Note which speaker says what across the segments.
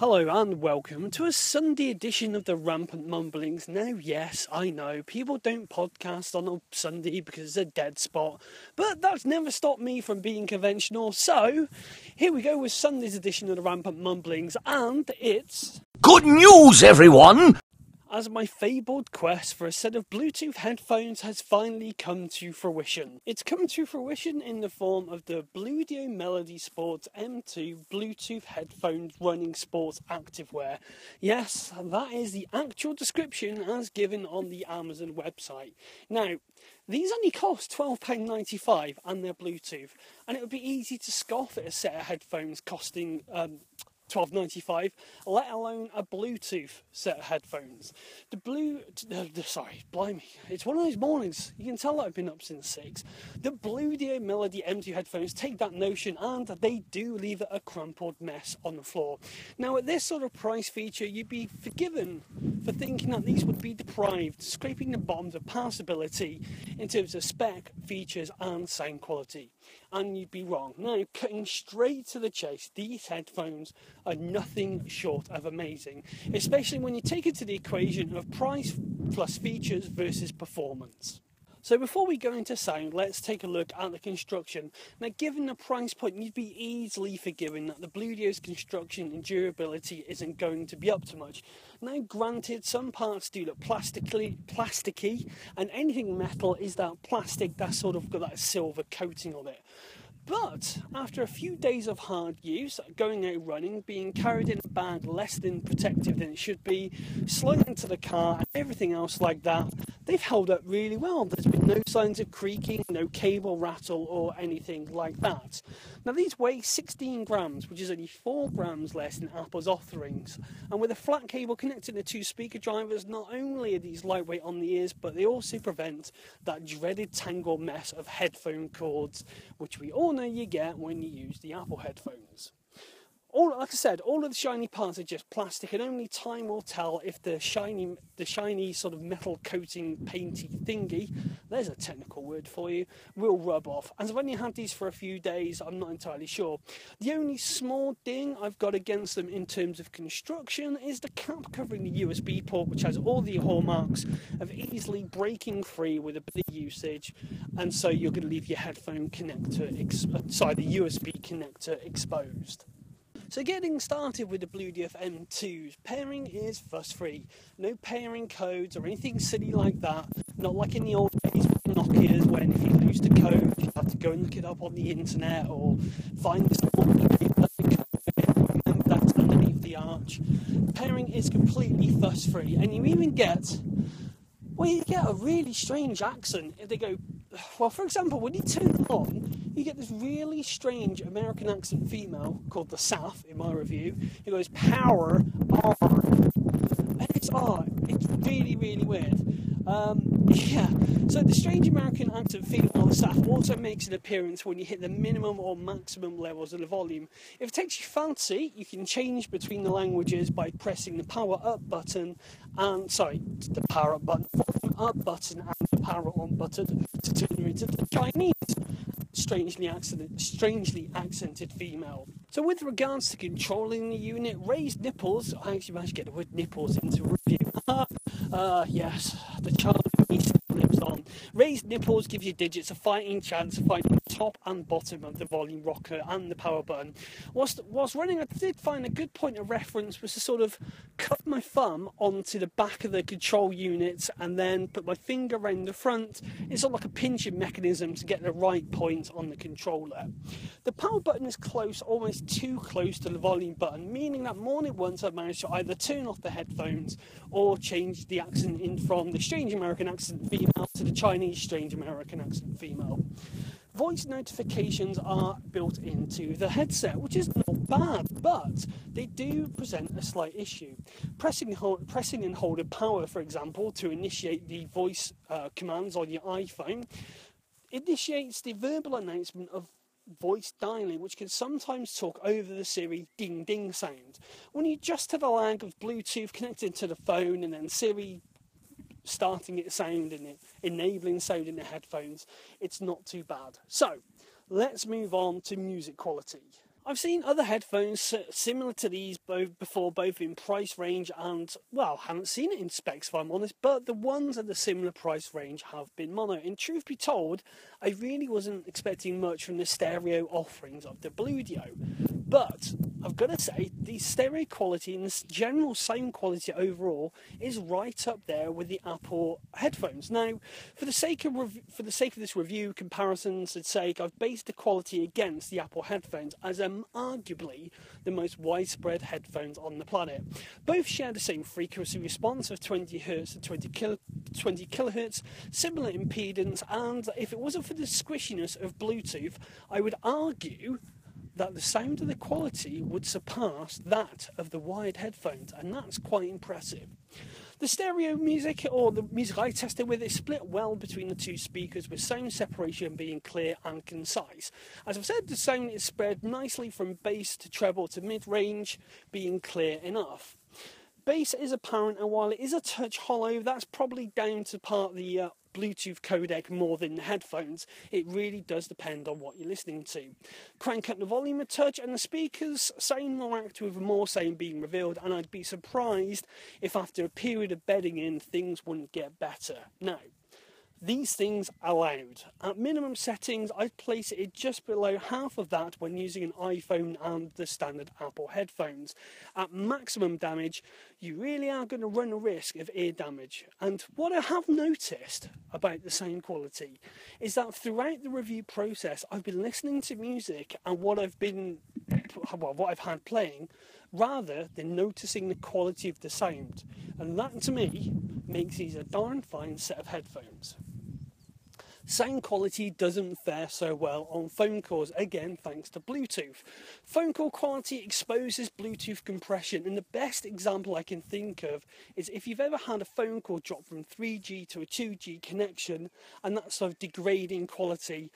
Speaker 1: Hello and welcome to a Sunday edition of the Rampant Mumblings. Now, yes, I know people don't podcast on a Sunday because it's a dead spot, but that's never stopped me from being conventional. So, here we go with Sunday's edition of the Rampant Mumblings, and it's
Speaker 2: Good news, everyone!
Speaker 1: As my fabled quest for a set of Bluetooth headphones has finally come to fruition. It's come to fruition in the form of the Bluedio Melody Sports M2 Bluetooth headphones running sports activewear. Yes, that is the actual description as given on the Amazon website. Now, these only cost £12.95 and they're Bluetooth, and it would be easy to scoff at a set of headphones costing um, twelve ninety five, let alone a Bluetooth set of headphones. The blue, uh, the, sorry, blimey, it's one of those mornings. You can tell that I've been up since six. The Bluedio Melody M2 headphones take that notion and they do leave it a crumpled mess on the floor. Now, at this sort of price feature, you'd be forgiven for thinking that these would be deprived, scraping the bottoms of passability in terms of spec, features, and sound quality. And you'd be wrong. Now, cutting straight to the chase, these headphones are nothing short of amazing, especially when you take into the equation of price plus features versus performance. So before we go into sound, let's take a look at the construction. Now, given the price point, you'd be easily forgiven that the Bluedio's construction and durability isn't going to be up to much. Now, granted, some parts do look plastically, plasticky, and anything metal is that plastic that's sort of got that silver coating on it. But after a few days of hard use, going out running, being carried in a bag less than protective than it should be, slung into the car, and everything else like that, they've held up really well. There's been no signs of creaking, no cable rattle, or anything like that. Now, these weigh 16 grams, which is only 4 grams less than Apple's offerings. And with a flat cable connecting the two speaker drivers, not only are these lightweight on the ears, but they also prevent that dreaded tangled mess of headphone cords, which we all know you get when you use the Apple headphones all like I said, all of the shiny parts are just plastic, and only time will tell if the shiny, the shiny sort of metal coating, painty thingy. There's a technical word for you. Will rub off. And I've only had these for a few days, I'm not entirely sure. The only small ding I've got against them in terms of construction is the cap covering the USB port, which has all the hallmarks of easily breaking free with a bit of usage, and so you're going to leave your headphone connector, ex- uh, sorry, the USB connector exposed. So getting started with the Bluedio M2's pairing is fuss free. No pairing codes or anything silly like that. Not like in the old days with Nokia's when if you lose the code you have to go and look it up on the internet or find this remember that's underneath the arch. Pairing is completely fuss free and you even get well you get a really strange accent if they go well for example when you turn them on you get this really strange American accent female called the Saf in my review. who goes power on. And it's odd. It's really, really weird. Um, yeah, so the strange American accent female Saf also makes an appearance when you hit the minimum or maximum levels of the volume. If it takes you fancy, you can change between the languages by pressing the power up button and, sorry, the power up button, volume up button and the power on button to turn into the Chinese strangely accented, strangely accented female. So with regards to controlling the unit, raised nipples, I actually managed to get the word nipples into review. uh, yes, the child lives on. Raised nipples gives you digits a fighting chance of finding the top and bottom of the volume rocker and the power button. Whilst, whilst running, I did find a good point of reference was to sort of cut my thumb onto the back of the control unit and then put my finger around the front. It's sort of like a pinching mechanism to get the right point on the controller. The power button is close, almost too close to the volume button, meaning that more than once I've managed to either turn off the headphones or change the accent in from the strange American accent female to the Chinese strange American accent female. Voice notifications are built into the headset, which is not bad, but they do present a slight issue. Pressing, hold, pressing and holding power, for example, to initiate the voice uh, commands on your iPhone, initiates the verbal announcement of voice dialing, which can sometimes talk over the Siri ding ding sound. When you just have a lag of Bluetooth connected to the phone and then Siri starting it sound and it enabling sound in the headphones, it's not too bad. So let's move on to music quality. I've seen other headphones similar to these both before, both in price range and well, haven't seen it in specs if I'm honest. But the ones at the similar price range have been mono. And truth be told, I really wasn't expecting much from the stereo offerings of the Bluedio. But I've got to say, the stereo quality and the general sound quality overall is right up there with the Apple headphones. Now, for the sake of rev- for the sake of this review comparisons' sake, I've based the quality against the Apple headphones as um, arguably the most widespread headphones on the planet. Both share the same frequency response of 20 hertz to 20, kilo, 20 kilohertz, similar impedance, and if it wasn't for the squishiness of Bluetooth, I would argue that the sound and the quality would surpass that of the wired headphones, and that's quite impressive. The stereo music, or the music I tested with, is split well between the two speakers, with sound separation being clear and concise. As I've said, the sound is spread nicely from bass to treble to mid range, being clear enough. Bass is apparent, and while it is a touch hollow, that's probably down to part of the uh, Bluetooth codec more than the headphones. It really does depend on what you're listening to. Crank up the volume a touch, and the speakers sound more active with more sound being revealed. And I'd be surprised if after a period of bedding in, things wouldn't get better. Now, these things allowed. At minimum settings, I'd place it just below half of that when using an iPhone and the standard Apple headphones. At maximum damage, you really are going to run a risk of ear damage. And what I have noticed about the sound quality is that throughout the review process, I've been listening to music and what I've been, well, what I've had playing, rather than noticing the quality of the sound. And that to me makes these a darn fine set of headphones. Sound quality doesn't fare so well on phone calls, again thanks to Bluetooth. Phone call quality exposes Bluetooth compression, and the best example I can think of is if you've ever had a phone call drop from 3G to a 2G connection, and that sort of degrading quality.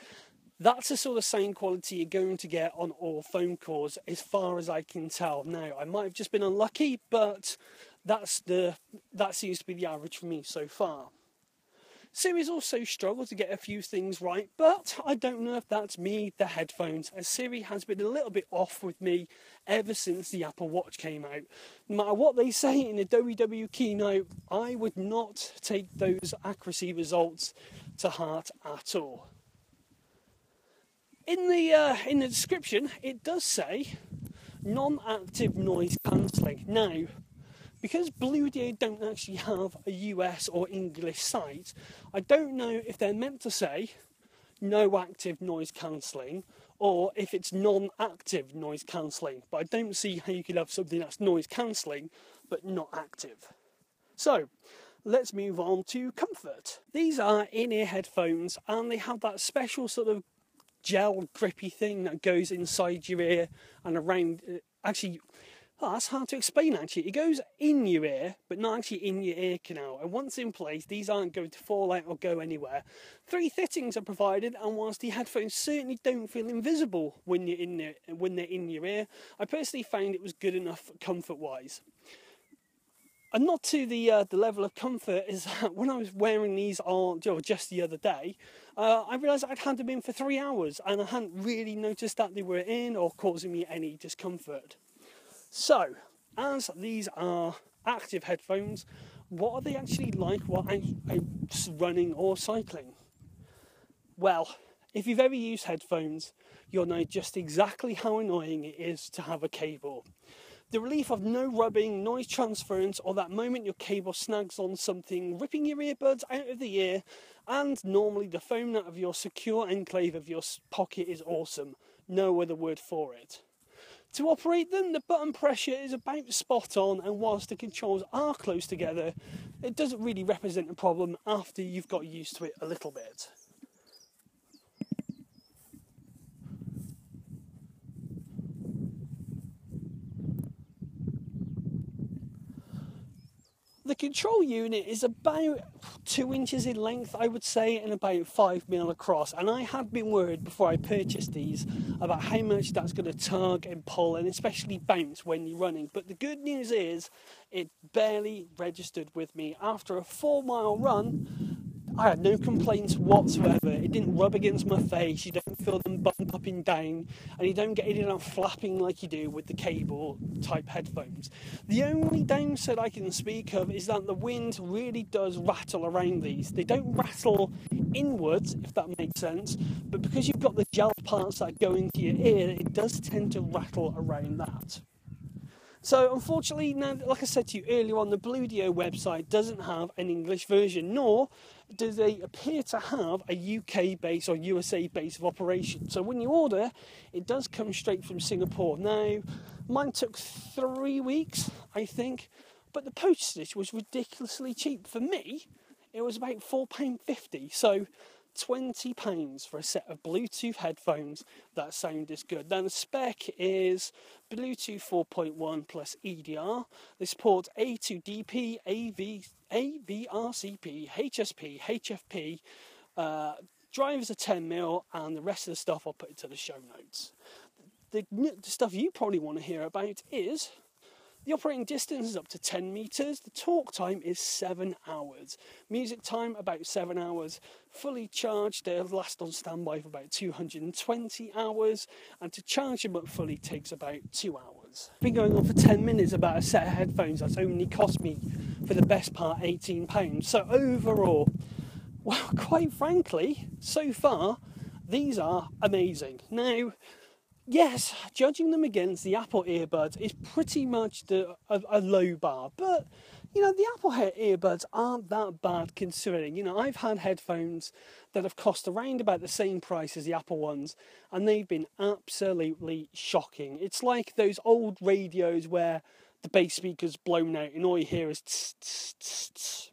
Speaker 1: That's the sort of sound quality you're going to get on all phone calls, as far as I can tell. Now, I might have just been unlucky, but that's the that seems to be the average for me so far. Siri's also struggled to get a few things right, but I don't know if that's me, the headphones, as Siri has been a little bit off with me ever since the Apple Watch came out. No matter what they say in the WW keynote, I would not take those accuracy results to heart at all. In the uh, in the description, it does say non-active noise cancelling. Now, because Bluedio don't actually have a US or English site, I don't know if they're meant to say no active noise cancelling or if it's non-active noise cancelling. But I don't see how you could have something that's noise cancelling but not active. So let's move on to comfort. These are in-ear headphones and they have that special sort of gel grippy thing that goes inside your ear and around uh, actually Oh, that's hard to explain actually. It goes in your ear, but not actually in your ear canal. And once in place, these aren't going to fall out or go anywhere. Three fittings are provided, and whilst the headphones certainly don't feel invisible when you're in there, when they're in your ear, I personally found it was good enough comfort-wise. And not to the uh, the level of comfort is that when I was wearing these on just the other day, uh, I realised I'd had them in for three hours, and I hadn't really noticed that they were in or causing me any discomfort. So, as these are active headphones, what are they actually like while I'm running or cycling? Well, if you've ever used headphones, you'll know just exactly how annoying it is to have a cable. The relief of no rubbing, noise transference, or that moment your cable snags on something, ripping your earbuds out of the ear, and normally the phone out of your secure enclave of your pocket is awesome. No other word for it. To operate them, the button pressure is about spot on, and whilst the controls are close together, it doesn't really represent a problem after you've got used to it a little bit. The control unit is about two inches in length, I would say, and about five mil across. And I had been worried before I purchased these about how much that's going to tug and pull and especially bounce when you're running. But the good news is it barely registered with me. After a four mile run, I had no complaints whatsoever. It didn't rub against my face. You don't feel them bump up and down, and you don't get any of flapping like you do with the cable type headphones. The only downside I can speak of is that the wind really does rattle around these. They don't rattle inwards, if that makes sense, but because you've got the gel parts that go into your ear, it does tend to rattle around that. So, unfortunately, now, like I said to you earlier on, the Bluedio website doesn't have an English version, nor do they appear to have a UK base or USA base of operation. So, when you order, it does come straight from Singapore. Now, mine took three weeks, I think, but the postage was ridiculously cheap. For me, it was about £4.50. So, £20 for a set of Bluetooth headphones that sound as good. Then the spec is Bluetooth 4.1 plus EDR. They support A2DP, AV, AVRCP, HSP, HFP. Uh, drivers are 10 mil, and the rest of the stuff I'll put into the show notes. The, the stuff you probably want to hear about is the operating distance is up to 10 meters. The talk time is 7 hours. Music time about 7 hours. Fully charged, they'll last on standby for about 220 hours. And to charge them up fully takes about 2 hours. I've been going on for 10 minutes about a set of headphones that's only cost me, for the best part, £18. So overall, well, quite frankly, so far, these are amazing. Now, yes, judging them against the Apple earbuds is pretty much the, a, a, low bar. But you know, the Apple earbuds aren't that bad considering. You know, I've had headphones that have cost around about the same price as the Apple ones, and they've been absolutely shocking. It's like those old radios where the bass speaker's blown out and all you hear is tss, tss, tss,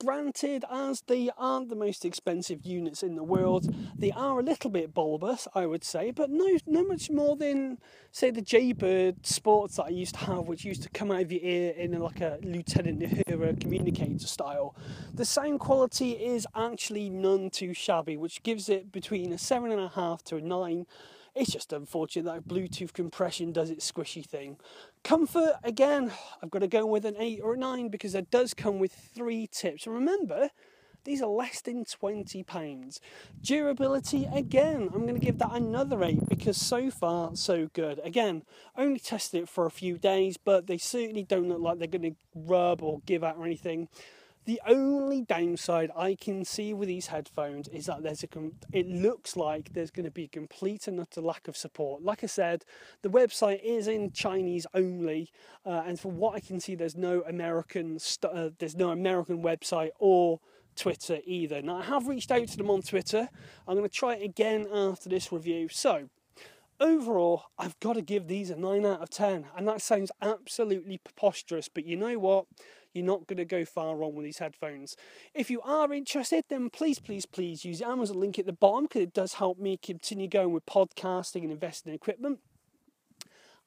Speaker 1: Granted, as they aren't the most expensive units in the world, they are a little bit bulbous, I would say, but no, no much more than, say, the Jaybird Sports that I used to have, which used to come out of your ear in like a Lieutenant Uhura communicator style. The sound quality is actually none too shabby, which gives it between a 7.5 to a 9 it's just unfortunate that Bluetooth compression does its squishy thing. Comfort, again, I've got to go with an 8 or a 9 because it does come with three tips. Remember, these are less than £20. Durability, again, I'm going to give that another 8 because so far, so good. Again, only tested it for a few days, but they certainly don't look like they're going to rub or give out or anything. The only downside I can see with these headphones is that there's a it looks like there's going to be complete and utter lack of support. Like I said, the website is in Chinese only, uh, and from what I can see, there's no American uh, there's no American website or Twitter either. Now I have reached out to them on Twitter. I'm going to try it again after this review. So overall, I've got to give these a 9 out of 10. And that sounds absolutely preposterous, but you know what? you're not going to go far wrong with these headphones. If you are interested, then please, please, please use the Amazon link at the bottom because it does help me continue going with podcasting and investing in equipment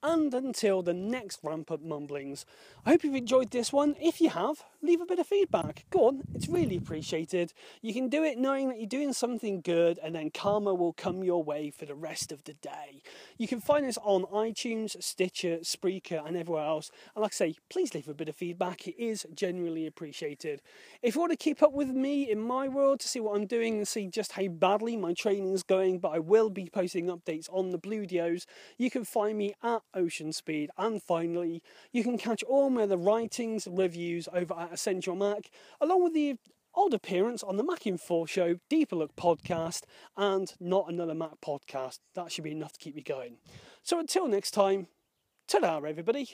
Speaker 1: and until the next Rampant Mumblings. I hope you've enjoyed this one. If you have, leave a bit of feedback. Go on, it's really appreciated. You can do it knowing that you're doing something good, and then karma will come your way for the rest of the day. You can find us on iTunes, Stitcher, Spreaker, and everywhere else. And like I say, please leave a bit of feedback, it is genuinely appreciated. If you want to keep up with me in my world to see what I'm doing and see just how badly my training is going, but I will be posting updates on the Bluedios, you can find me at Ocean Speed. And finally, you can catch all my other writings, reviews over at Essential Mac, along with the odd appearance on the Mac in 4 Show, Deeper Look podcast, and Not Another Mac podcast. That should be enough to keep me going. So until next time, ta everybody.